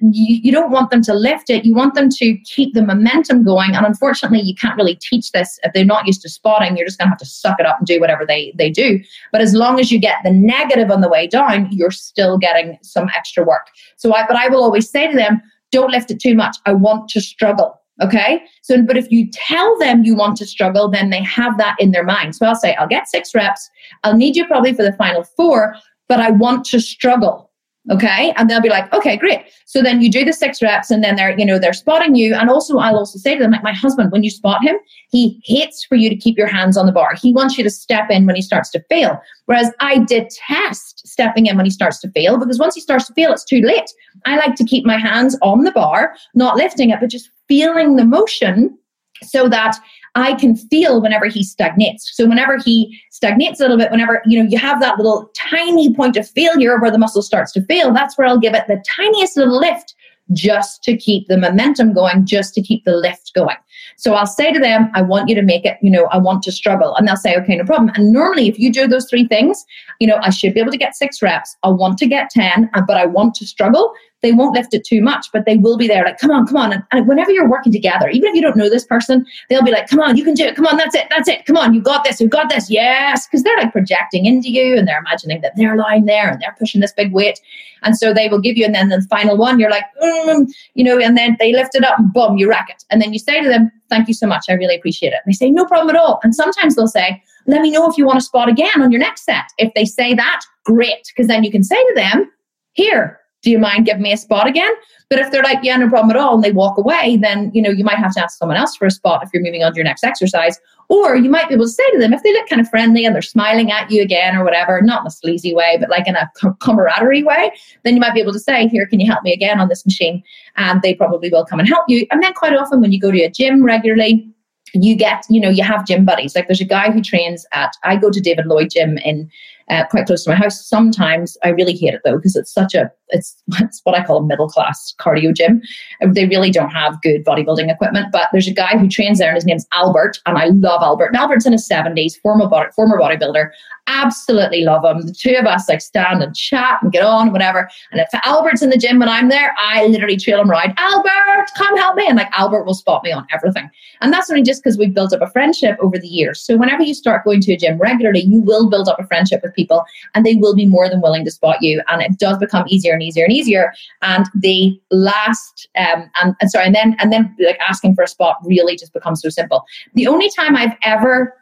you, you don't want them to lift it. You want them to keep the momentum going. And unfortunately, you can't really teach this if they're not used to spotting. You're just going to have to suck it up and do whatever they, they do. But as long as you get the negative on the way down, you're still getting some extra work. So I, but I will always say to them, don't lift it too much. I want to struggle. Okay. So, but if you tell them you want to struggle, then they have that in their mind. So I'll say, I'll get six reps. I'll need you probably for the final four, but I want to struggle. Okay. And they'll be like, okay, great. So then you do the six reps and then they're, you know, they're spotting you. And also I'll also say to them, like my husband, when you spot him, he hates for you to keep your hands on the bar. He wants you to step in when he starts to fail. Whereas I detest stepping in when he starts to fail because once he starts to fail, it's too late. I like to keep my hands on the bar, not lifting it, but just feeling the motion so that I can feel whenever he stagnates. So whenever he stagnates a little bit, whenever you know you have that little tiny point of failure where the muscle starts to fail, that's where I'll give it the tiniest little lift just to keep the momentum going, just to keep the lift going. So I'll say to them, I want you to make it, you know, I want to struggle. And they'll say, okay, no problem. And normally, if you do those three things, you know, I should be able to get six reps. I want to get 10, but I want to struggle they won't lift it too much, but they will be there like, come on, come on. And, and, whenever you're working together, even if you don't know this person, they'll be like, come on, you can do it. Come on, that's it. That's it. Come on, you got this. You got this. Yes. Because they're like projecting into you and they're imagining that they're lying there and they're pushing this big weight. And so they will give you, and then the final one, you're like, mm, you know, and then they lift it up and boom, you rack it. And then you say to them, thank you so much. I really appreciate it. And they say, no problem at all. And sometimes they'll say, let me know if you want to spot again on your next set. If they say that, great. Because then you can say to them, here, do you mind giving me a spot again? But if they're like, yeah, no problem at all, and they walk away, then you know you might have to ask someone else for a spot if you're moving on to your next exercise. Or you might be able to say to them if they look kind of friendly and they're smiling at you again or whatever, not in a sleazy way, but like in a camaraderie way, then you might be able to say, here, can you help me again on this machine? And they probably will come and help you. And then quite often when you go to a gym regularly, you get, you know, you have gym buddies. Like there's a guy who trains at, I go to David Lloyd Gym in uh, quite close to my house. Sometimes I really hate it though because it's such a it's, it's what I call a middle class cardio gym. They really don't have good bodybuilding equipment, but there's a guy who trains there and his name's Albert, and I love Albert. And Albert's in his 70s, former body, former bodybuilder. Absolutely love him. The two of us like stand and chat and get on, whatever. And if Albert's in the gym when I'm there, I literally trail him around. Albert, come help me. And like Albert will spot me on everything. And that's only just because we've built up a friendship over the years. So whenever you start going to a gym regularly, you will build up a friendship with people and they will be more than willing to spot you. And it does become easier and easier and easier. And the last um and, and sorry, and then and then like asking for a spot really just becomes so simple. The only time I've ever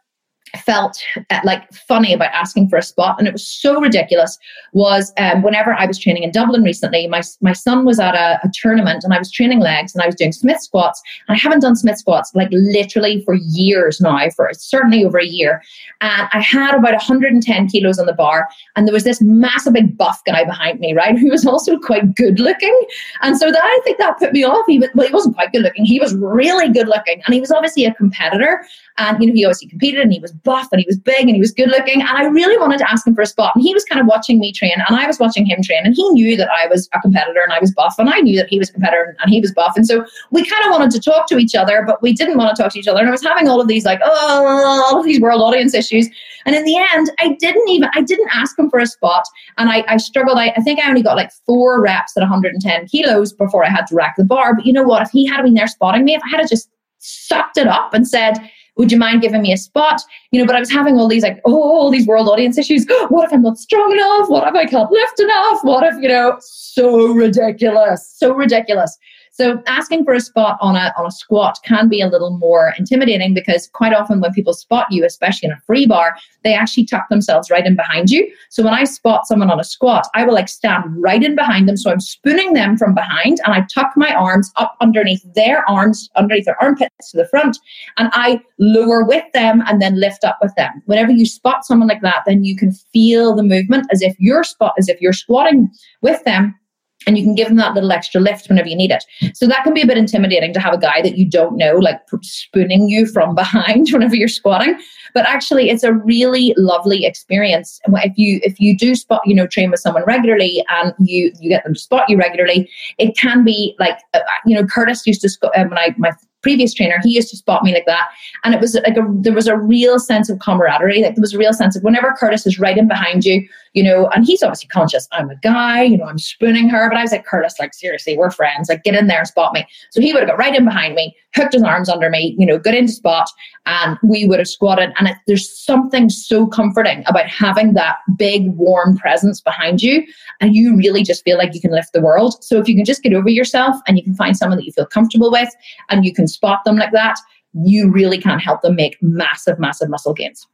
felt uh, like funny about asking for a spot and it was so ridiculous was um, whenever i was training in dublin recently my, my son was at a, a, tournament and i was training legs and i was doing smith squats and i haven't done smith squats like literally for years now for certainly over a year and i had about 110 kilos on the bar and there was this massive big buff guy behind me right who was also quite good looking and so that i think that put me off he was, well he wasn't quite good looking he was really good looking and he was obviously a competitor and you know he obviously competed and he was buff and he was big and he was good looking. And I really wanted to ask him for a spot. And he was kind of watching me train and I was watching him train. And he knew that I was a competitor and I was buff. And I knew that he was a competitor and he was buff. And so we kind of wanted to talk to each other, but we didn't want to talk to each other. And I was having all of these like, oh, all of these world audience issues. And in the end, I didn't even, I didn't ask him for a spot. And I, I struggled. I, I think I only got like four reps at 110 kilos before I had to rack the bar. But you know what? If he had been there spotting me, if I had just sucked it up and said, would you mind giving me a spot? You know, but I was having all these like, oh, all these world audience issues. What if I'm not strong enough? What if I can't lift enough? What if, you know, so ridiculous, so ridiculous. So asking for a spot on a on a squat can be a little more intimidating because quite often when people spot you, especially in a free bar, they actually tuck themselves right in behind you. So when I spot someone on a squat, I will like stand right in behind them. So I'm spooning them from behind and I tuck my arms up underneath their arms, underneath their armpits to the front, and I lower with them and then lift up with them. Whenever you spot someone like that, then you can feel the movement as if you're spot as if you're squatting with them and you can give them that little extra lift whenever you need it. So that can be a bit intimidating to have a guy that you don't know like spooning you from behind whenever you're squatting. But actually, it's a really lovely experience. And if you if you do spot you know train with someone regularly and you you get them to spot you regularly, it can be like uh, you know Curtis used to um, when I my previous trainer, he used to spot me like that. And it was like a, there was a real sense of camaraderie. Like there was a real sense of whenever Curtis is right in behind you, you know, and he's obviously conscious, I'm a guy, you know, I'm spooning her. But I was like, Curtis, like, seriously, we're friends. Like, get in there and spot me. So he would have got right in behind me, hooked his arms under me, you know, got into spot, and we would have squatted. And it, there's something so comforting about having that big, warm presence behind you. And you really just feel like you can lift the world. So if you can just get over yourself and you can find someone that you feel comfortable with and you can spot them like that, you really can help them make massive, massive muscle gains.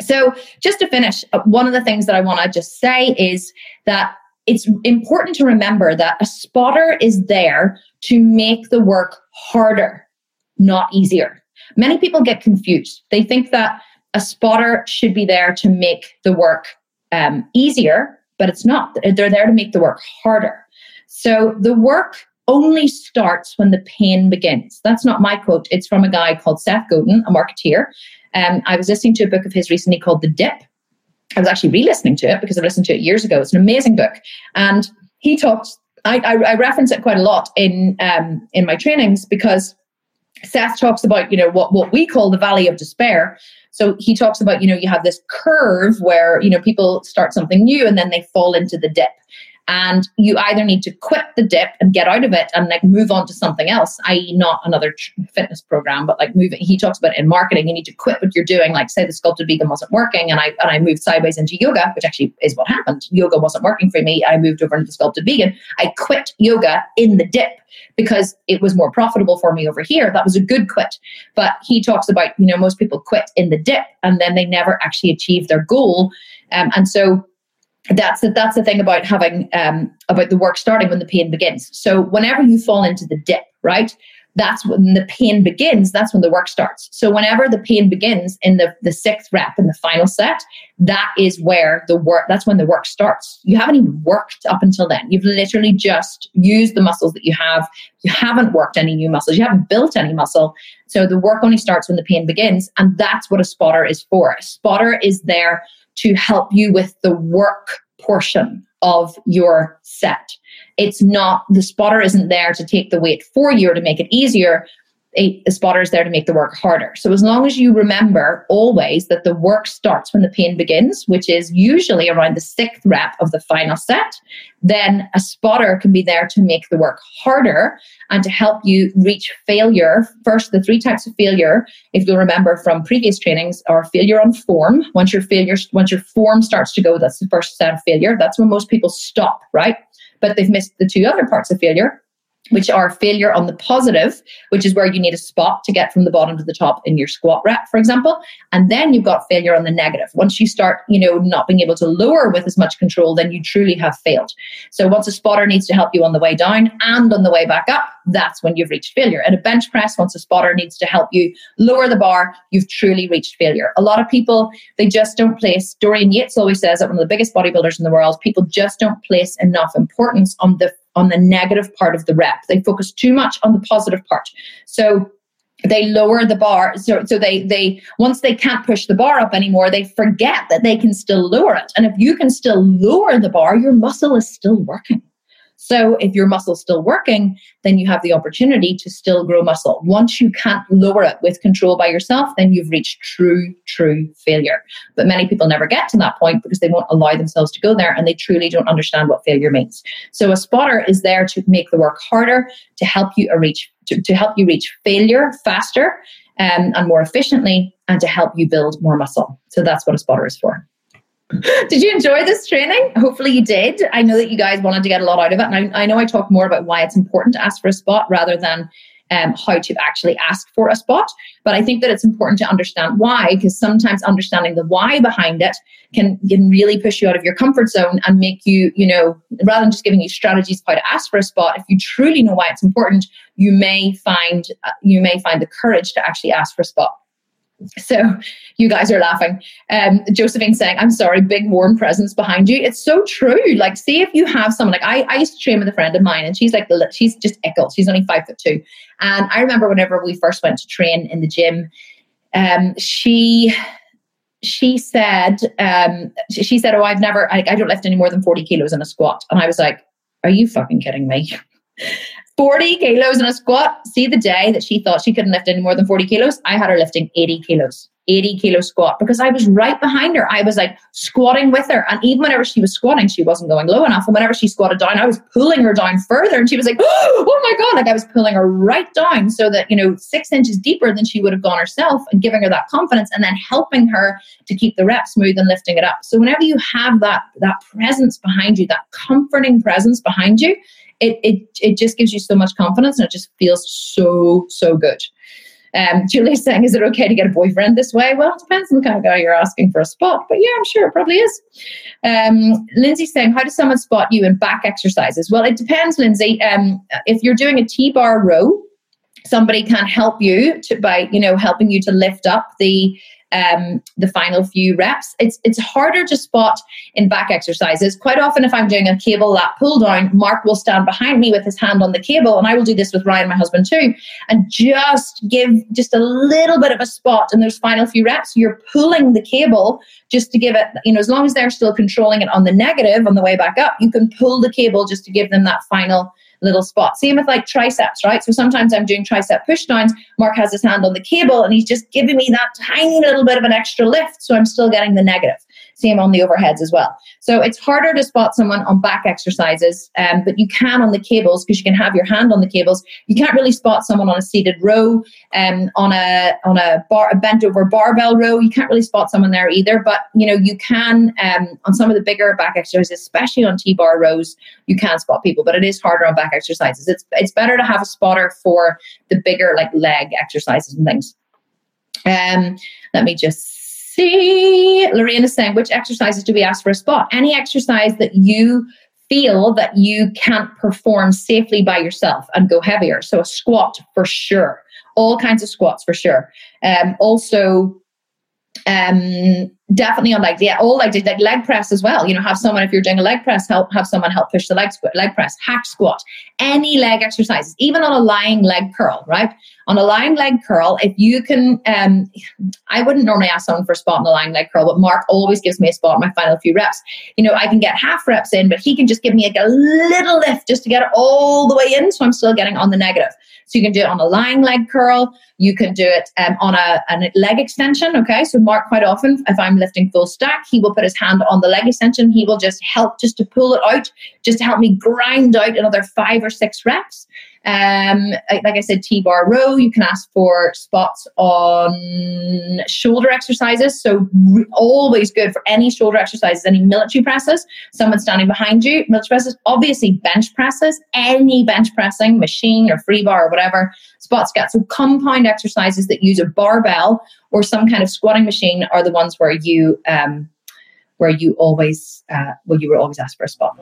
So, just to finish, uh, one of the things that I want to just say is that it's important to remember that a spotter is there to make the work harder, not easier. Many people get confused. They think that a spotter should be there to make the work um, easier, but it's not. They're there to make the work harder. So, the work only starts when the pain begins. That's not my quote. It's from a guy called Seth Godin, a marketeer. Um, I was listening to a book of his recently called The Dip. I was actually re-listening to it because I listened to it years ago. It's an amazing book, and he talks. I, I, I reference it quite a lot in um, in my trainings because Seth talks about you know what what we call the valley of despair. So he talks about you know you have this curve where you know people start something new and then they fall into the dip and you either need to quit the dip and get out of it and like move on to something else i.e not another fitness program but like moving he talks about in marketing you need to quit what you're doing like say the sculpted vegan wasn't working and i and i moved sideways into yoga which actually is what happened. Yoga wasn't working for me i moved over into the sculpted vegan. I quit yoga in the dip because it was more profitable for me over here. That was a good quit. But he talks about you know most people quit in the dip and then they never actually achieve their goal. Um, and so that's the, that's the thing about having um, about the work starting when the pain begins. So whenever you fall into the dip, right, that's when the pain begins. That's when the work starts. So whenever the pain begins in the the sixth rep in the final set, that is where the work. That's when the work starts. You haven't even worked up until then. You've literally just used the muscles that you have. You haven't worked any new muscles. You haven't built any muscle. So the work only starts when the pain begins, and that's what a spotter is for. A spotter is there to help you with the work portion of your set. It's not, the spotter isn't there to take the weight for you or to make it easier a, spotter is there to make the work harder. So as long as you remember always that the work starts when the pain begins, which is usually around the sixth rep of the final set, then a spotter can be there to make the work harder and to help you reach failure. First, the three types of failure, if you'll remember from previous trainings, are failure on form. Once your failure, once your form starts to go, that's the first set of failure. That's when most people stop, right? But they've missed the two other parts of failure which are failure on the positive, which is where you need a spot to get from the bottom to the top in your squat rep, for example. And then you've got failure on the negative. Once you start, you know, not being able to lower with as much control, then you truly have failed. So once a spotter needs to help you on the way down and on the way back up, that's when you've reached failure. And a bench press, once a spotter needs to help you lower the bar, you've truly reached failure. A lot of people, they just don't place, Dorian Yates always says that one of the biggest bodybuilders in the world, people just don't place enough importance on the on the negative part of the rep. They focus too much on the positive part. So they lower the bar so so they they once they can't push the bar up anymore they forget that they can still lower it and if you can still lower the bar your muscle is still working so if your muscle's still working, then you have the opportunity to still grow muscle. Once you can't lower it with control by yourself, then you've reached true, true failure. But many people never get to that point because they won't allow themselves to go there and they truly don't understand what failure means. So a spotter is there to make the work harder, to help you reach to, to help you reach failure faster um, and more efficiently, and to help you build more muscle. So that's what a spotter is for. did you enjoy this training? Hopefully you did. I know that you guys wanted to get a lot out of it. And I, I know I talk more about why it's important to ask for a spot rather than um, how to actually ask for a spot. But I think that it's important to understand why, because sometimes understanding the why behind it can, can really push you out of your comfort zone and make you, you know, rather than just giving you strategies how to ask for a spot, if you truly know why it's important, you may find uh, you may find the courage to actually ask for a spot. So you guys are laughing. Um, Josephine saying, I'm sorry, big warm presence behind you. It's so true. Like, see if you have someone like I, I used to train with a friend of mine and she's like the she's just ickle. She's only five foot two. And I remember whenever we first went to train in the gym, um, she she said, um, she said, Oh, I've never I, I don't lift any more than 40 kilos in a squat. And I was like, Are you fucking kidding me? 40 kilos in a squat. See the day that she thought she couldn't lift any more than 40 kilos, I had her lifting 80 kilos. 80 kilo squat because I was right behind her. I was like squatting with her. And even whenever she was squatting, she wasn't going low enough. And whenever she squatted down, I was pulling her down further. And she was like, oh my God. Like I was pulling her right down so that, you know, six inches deeper than she would have gone herself and giving her that confidence and then helping her to keep the rep smooth and lifting it up. So whenever you have that, that presence behind you, that comforting presence behind you, it, it, it just gives you so much confidence and it just feels so, so good. Um, Julie's saying, is it okay to get a boyfriend this way? Well, it depends on the kind of guy you're asking for a spot, but yeah, I'm sure it probably is. Um, Lindsay's saying, how does someone spot you in back exercises? Well, it depends, Lindsay. Um, if you're doing a T-bar row, somebody can help you to by you know helping you to lift up the um, the final few reps. It's it's harder to spot in back exercises. Quite often, if I'm doing a cable lat pull down, Mark will stand behind me with his hand on the cable, and I will do this with Ryan, my husband, too, and just give just a little bit of a spot in those final few reps. You're pulling the cable just to give it, you know, as long as they're still controlling it on the negative on the way back up, you can pull the cable just to give them that final little spot. Same with like triceps, right? So sometimes I'm doing tricep push downs. Mark has his hand on the cable and he's just giving me that tiny little bit of an extra lift. So I'm still getting the negative. Same on the overheads as well. So it's harder to spot someone on back exercises, um, but you can on the cables because you can have your hand on the cables. You can't really spot someone on a seated row, um, on a on a bar a bent over barbell row. You can't really spot someone there either. But you know you can um, on some of the bigger back exercises, especially on T-bar rows, you can spot people. But it is harder on back exercises. It's it's better to have a spotter for the bigger like leg exercises and things. Um, let me just see. Lorraine is saying, which exercises do we ask for a spot? Any exercise that you feel that you can't perform safely by yourself and go heavier. So a squat for sure. All kinds of squats for sure. Um, also, um, definitely on like yeah, all like like leg press as well. You know, have someone if you're doing a leg press, help have someone help push the leg squat, leg press, hack squat, any leg exercises, even on a lying leg curl, right? On a lying leg curl, if you can, um, I wouldn't normally ask someone for a spot on a lying leg curl, but Mark always gives me a spot in my final few reps. You know, I can get half reps in, but he can just give me like a little lift just to get it all the way in, so I'm still getting on the negative. So you can do it on a lying leg curl. You can do it um, on a, a leg extension. Okay. So Mark quite often, if I'm lifting full stack, he will put his hand on the leg extension. He will just help just to pull it out, just to help me grind out another five or six reps. Um, like I said, T bar row, you can ask for spots on shoulder exercises. So, always good for any shoulder exercises, any military presses, someone standing behind you, military presses, obviously bench presses, any bench pressing machine or free bar or whatever, spots get. So, compound exercises that use a barbell or some kind of squatting machine are the ones where you, um, where you always, uh, well, you were always asked for a spot.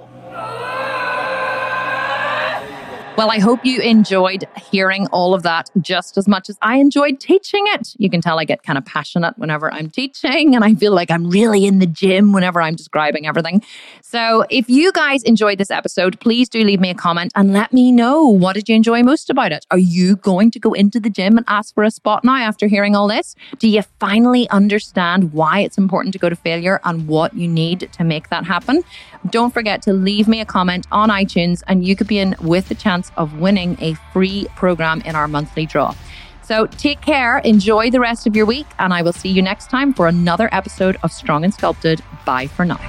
Well, I hope you enjoyed hearing all of that just as much as I enjoyed teaching it. You can tell I get kind of passionate whenever I'm teaching, and I feel like I'm really in the gym whenever I'm describing everything. So, if you guys enjoyed this episode, please do leave me a comment and let me know what did you enjoy most about it. Are you going to go into the gym and ask for a spot now after hearing all this? Do you finally understand why it's important to go to failure and what you need to make that happen? Don't forget to leave me a comment on iTunes, and you could be in with the chance of winning a free program in our monthly draw. So take care, enjoy the rest of your week, and I will see you next time for another episode of Strong and Sculpted. Bye for now.